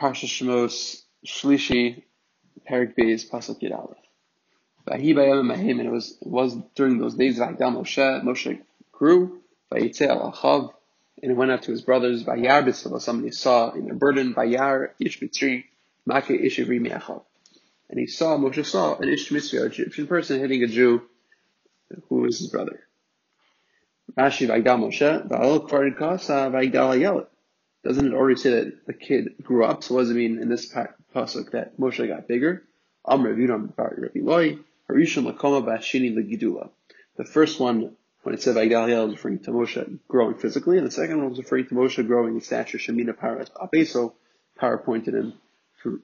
Parsha Shemos Shlishi Perik Beis Pasuk Yid Aleph. Vahi Mahim, and it was it was during those days Vayidam Moshe Moshe grew Vayitze Al Achav, and it went out to his brothers Vayar B'Sila. Somebody saw in their burden Vayar Ish Mitzri Make Ish Me'achav, and he saw Moshe saw an Ish Mitzri, an Egyptian person hitting a Jew who was his brother. Rashi Vayidam Moshe Va'al Kvar Kasa Vayidal Ayelet. Doesn't it already say that the kid grew up? So what does it mean in this pasuk that Moshe got bigger? The first one, when it said Vaidal was referring to Moshe growing physically, and the second one was referring to Moshe growing in stature, Shemina Paras Abeso, power appointed him to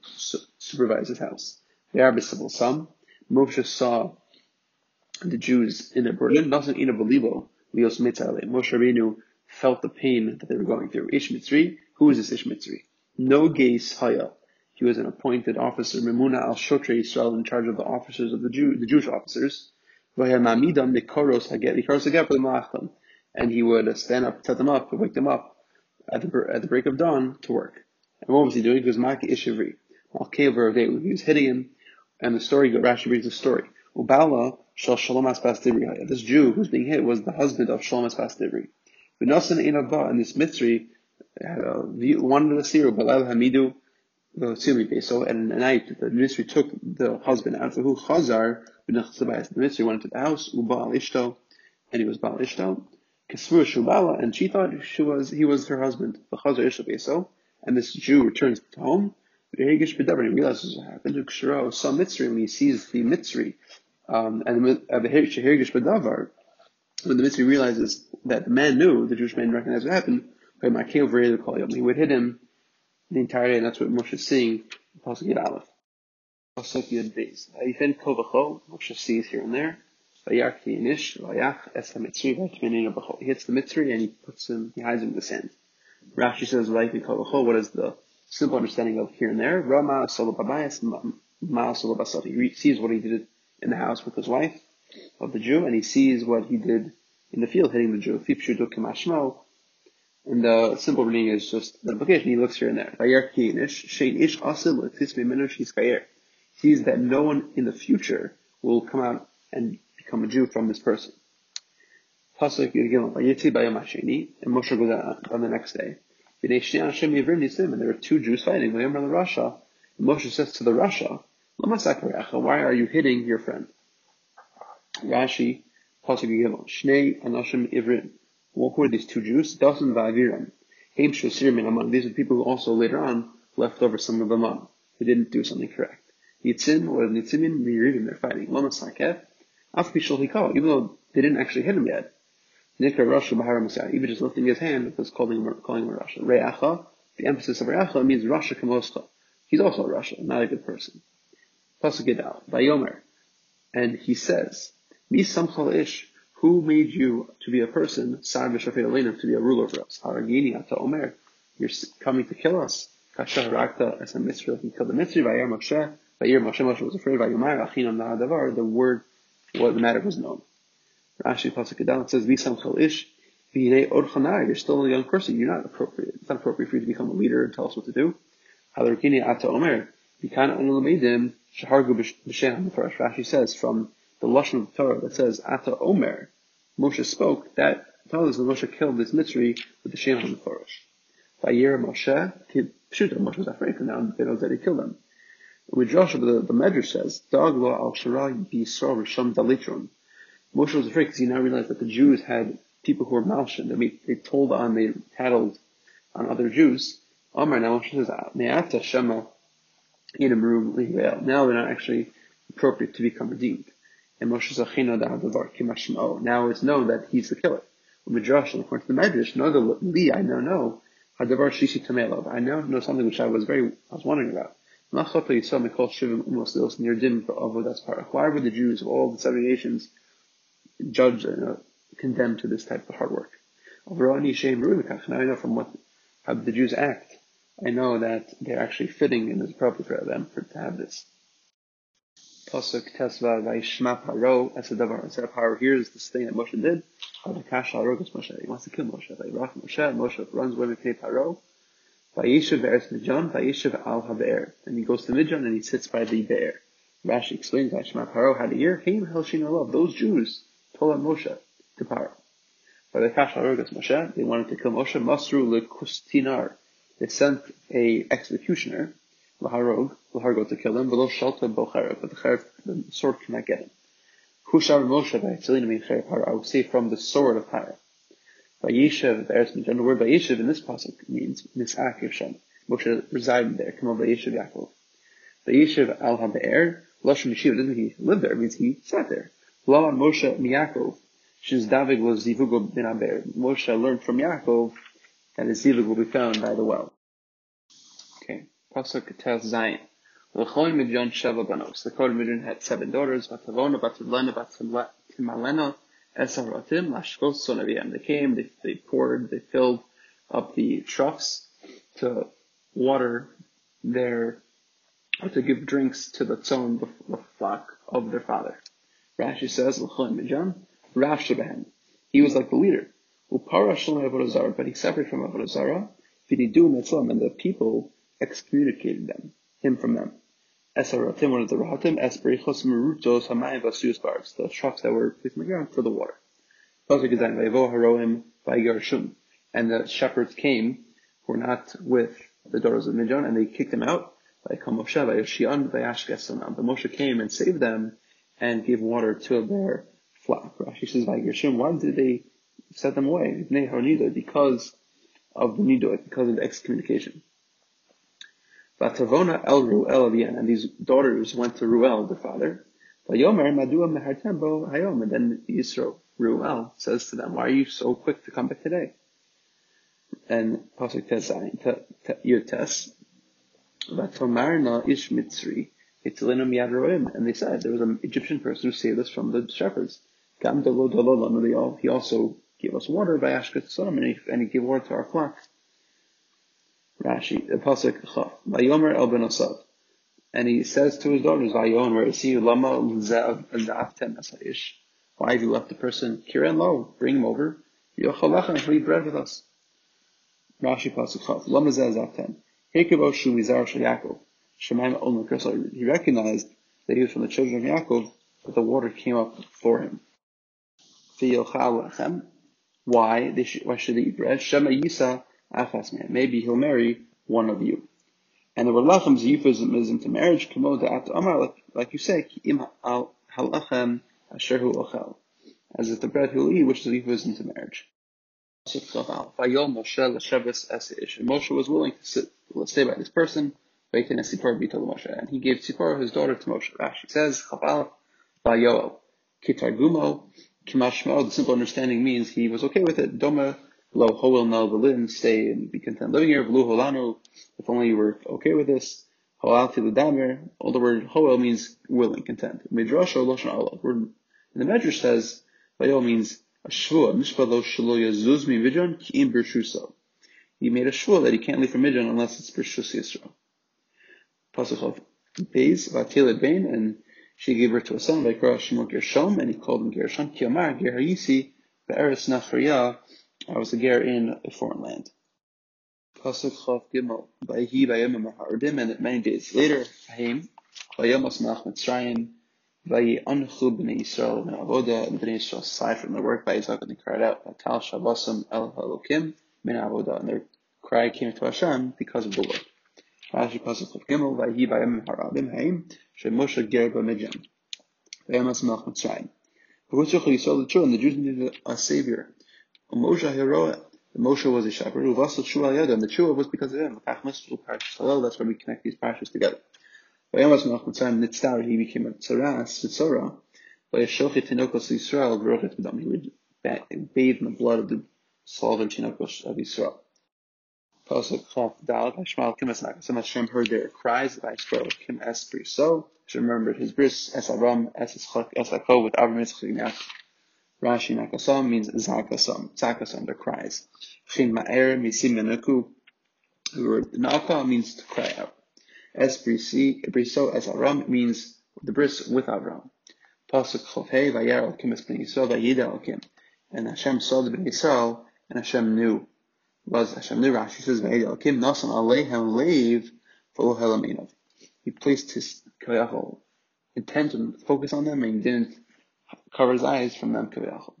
supervise his house. They are visible some. Moshe saw the Jews in their burden, doesn't in a Mitzale. Moshe Rabbeinu felt the pain that they were going through. Ish Mitzri, who is this Ish Mitzri? No Geis Haya. He was an appointed officer, Memuna al Shotre Israel, in charge of the officers of the Jew, the Jewish officers. And he would uh, stand up, set them up, wake them up at the, at the break of dawn to work. And what was he doing? He was Maki Ishivri. He was hitting him, and the story, Rashi reads the story. This Jew who's being hit was the husband of Shalom Asbas V'nasan Inabah, and this Mitzri uh, wanted to see her, Balal Hamidu, the Beso, and at night the Mitzri took the husband out. So who Chazar, the Mitzri went to the house, Ubal Ishto, and he was Baal Ishto. Kesfur Shubala, and she thought she was, he was her husband, the Chazar Ishto Beso, and this Jew returns home, and he realizes what happened. Kshiro saw Mitzri when he sees the Mitzri, um, and the Hergish Bedavar, when the Mitzri realizes that the man knew, the Jewish man recognized what happened, he would hit him the entire day, and that's what Moshe is seeing in Pasuk Aleph. Pasuk Yid Beis. Yifen kol v'cho, Moshe sees here and there. Vayach v'yinish, vayach es ha-mitzri. He hits the mitzri and he puts him, he hides him in the sand. Rashi says, Vayach kol v'cho, what is the simple understanding of here and there? Rama solo babayas, ma solo basot. He sees what he did in the house with his wife of the Jew, and he sees what he did in the field hitting the Jew. And the simple reading is just the implication. He looks here and there. He sees that no one in the future will come out and become a Jew from this person. And Moshe goes out on the next day. And there are two Jews fighting. And Moshe says to the Rasha, why are you hitting your friend? Rashi, Pasuk Gimel, Shnei Anashim Ivrim. What were these two Jews? Dasan Va'aviram. Haim Shosir Aman. These are people who also later on left over some of Aman, who didn't do something correct. Yitzin or Nitzimin Mirivim, they're fighting. Lama Sakef, Af Pishol Hikal, even though they didn't actually hit him yet. Nikra Rasha Bahara Masai, even just lifting his hand was calling him, calling him Rasha. Re'acha, the emphasis of Re'acha means Rasha Kamoscha. He's also a Rasha, not a good person. Pasuk Gedal, Vayomer. And he says, Mi ish, who made you to be a person, Sar v'shafei to be a ruler for us? Haragini ata omer, you're coming to kill us. Kasha harakta as a mitzvah, he killed the mitzvah, vayir Moshe, vayir Moshe, Moshe was afraid, vayomar achinam na'adavar, the word, what the matter was known. Rashi Pasuk Gedal says, Mi samchal ish, you're still a young person, you're not appropriate. It's not appropriate for you to become a leader and tell us what to do. Haragini ata omer, Rashi says, from the lashon of the Torah that says Ata Omer, Moshe spoke, that tells us that Moshe killed this Mitzri with the Shem on the Farash. Vayir Moshe, Pshuta, Moshe was afraid, and now they know that he killed him. With Joshua, the, the Medrash says, Dag lo al sharai risham dalitron. Moshe was afraid because he now realized that the Jews had people who were malshin. They, they told on, they tattled on other Jews. Omar, now Moshe says, ah, Me'ata shema inamru li'vel. Now they're not actually appropriate to become redeemed and Moshe Zachino Da'adavar Kimashmo. Now it's known that he's the killer. Midrash, according to the Medrash, no, the Li, I now know, Hadavar Shishi Tamelov. I now know something which I was very, I was wondering about. Why were the Jews of all the seven nations judged and uh, condemned to this type of hard work? Now I know from what how the Jews act, I know that they're actually fitting and it's appropriate for them for, to have this. Pasuk Tesva Vaishma Paro as a davar. Instead of Paro, here's this thing that Moshe did. Avakash Arogas Moshe. He wants to kill Moshe. Vayrach Moshe. Moshe runs away from Paro. Vayishav Eretz Midian, Vayishav Al HaBe'er. And he goes to Midian and he sits by the bear. Rashi explains that Shema Paro had a year, Haim Helshin love. Those Jews told on Moshe to Paro. By the Kash Moshe, they wanted to kill Moshe, Masru Lekustinar. They sent a executioner, Laharog, Lahargo to kill him, below Shalta Bochara, but the, the sword cannot get him. Hushar Moshe by Tzilina Min Paro, I will say from the sword of Paro. Vayishav, the Eretz Midian, the word by Vayishav in this pasuk means Misakiv Shem. Moshe resided there, Come on Vayishav Yaakov. Vayishav Al HaBe'er, Lashon Yeshiva doesn't he lived there, means he sat there. Lo Moshe Miyakov, since David was Zivugo bin Aber. Moshe learned from Yaakov that his Zivug will be found by the well. Pasuk tells Zion. L'chol Midyan Sheva Banos. The Kol Midyan had seven daughters, Batavona, Batavlena, Batimalena, Esaratim, Lashkos, Sonaviam. They came, they, they poured, they filled up the troughs to water their, or to give drinks to the tzon, the flock of their father. Rashi says, L'chol Midyan, Rav. He was like the leader. Upara Shalom Avodah but he separated from Avodah Zarah. And the people excommunicated them, him from them. Esaratim, one of the Rahatim, Esperichos Merutos Hamayim Barbs, the trucks that were placed on the ground for the water. And the shepherds came, who were not with the daughters of Midian, and they kicked them out. By Moshe, by Yoshian, by. But Moshe came and saved them and gave water to their flock. Rashi says, why did they set them away? Because of the nido, because of the excommunication. Vatavona el Ruel again, and these daughters went to Ruel, the father. Vayomer madua mehartembo hayom, and then Yisro, Ruel, says to them, why are you so quick to come back today? And Pasuk Tezayin, Yotes, Vatomarna ish mitzri, and they said there was an Egyptian person who saved us from the shepherds. He also gave us water by Ashket Sodom, and he, and he gave water to our flock. Rashi, the pasuk Chaf, Vayomer El Ben and he says to his daughters, Vayomer, is he Lama Zaftem Asaish? Why have you left the person? Kiran Lo, bring him over. Yochalachan, he'll eat bread with us. Rashi pasuk Chaf, Lama Zaftem. Hekavo Shu Mizar Shal Yaakov. Shemaim Olma He recognized that he was from the children of Yaakov, but the water came up for him. Why? Should, why should they eat bread? Shema Yisa Achas Maybe he'll marry one of you. And the Lachem is euphemism to marriage, at Amar, like, like you say, Im Halachem Asherhu Ochel. As if the bread he'll eat, which is euphemism to marriage. Moshe was willing to sit, stay by this person, and he gave Tzipora his daughter to Moshe. Rashi says, Chaval, Vayoel, Kitargumo, Kimashmo, the simple understanding means he was okay with it. Doma lo hoel nal velin, stay and be content living here. V'lu holanu, if only you were okay with this. Hoalti l'damer, all the word hoel means willing, content. Midrash or loshon Allah. In the Medrash says, Vayoel means a shvua, mishpa lo shalo yazuz mi vidyon ki im. He made a shvua that he can't leave for Midjan unless it's birshus Yisrael. Pasuk of Beis, Bain, and she gave birth to a son, Vaikra Shimon Gershom, and he called him Gershom. Kiamar, Ger Hayisi, Be'eres Nachriya, I was a ger in a foreign land. Pasuk Chav Gimel, and many days later, Vayim, Vayamos Mach Mitzrayim, Vayi Anchu B'nei Yisrael Ben Avoda, and B'nei Yisrael from their work by Isaac, and they cried out, El Halokim, and their cry came to Hashem because of the work. Rashi Pasuk Chav Gimel, Shemoshe Ger Mach Mitzrayim. The the Jews needed a savior. Moshe heroa. Moshe was a shepherd. Uvasal Shua Yada, and the Shua was because of him. That's why we connect these parashas together. He became a tzaras, B'dam. He would bathe in the blood of the solvent Tinokos of Yisrael. Pasuk Chaf Dal Hashmal Kim Esnakas. Hashem heard their cries by Yisrael Kim Es So Hashem remembered his bris Es Aram Es Ischak Es Akov with Avram Yitzchak Rashi Nakasam means Zakasam, Zakasam, the cries. Chin Ma'er Misim Menuku, the word Naka means to cry out. Es Briso Es Aram means the bris with Avram. Pasuk Chovhei Vayar Kim Es Yisrael Vayida Kim. And Hashem saw the Ben Yisrael, and Hashem knew. was Hashem knew Rashi says Kim Nasan Alehem Leiv V'lo He placed his kaviyachol intent and focus on them and he didn't cover his eyes from them kaviyachol.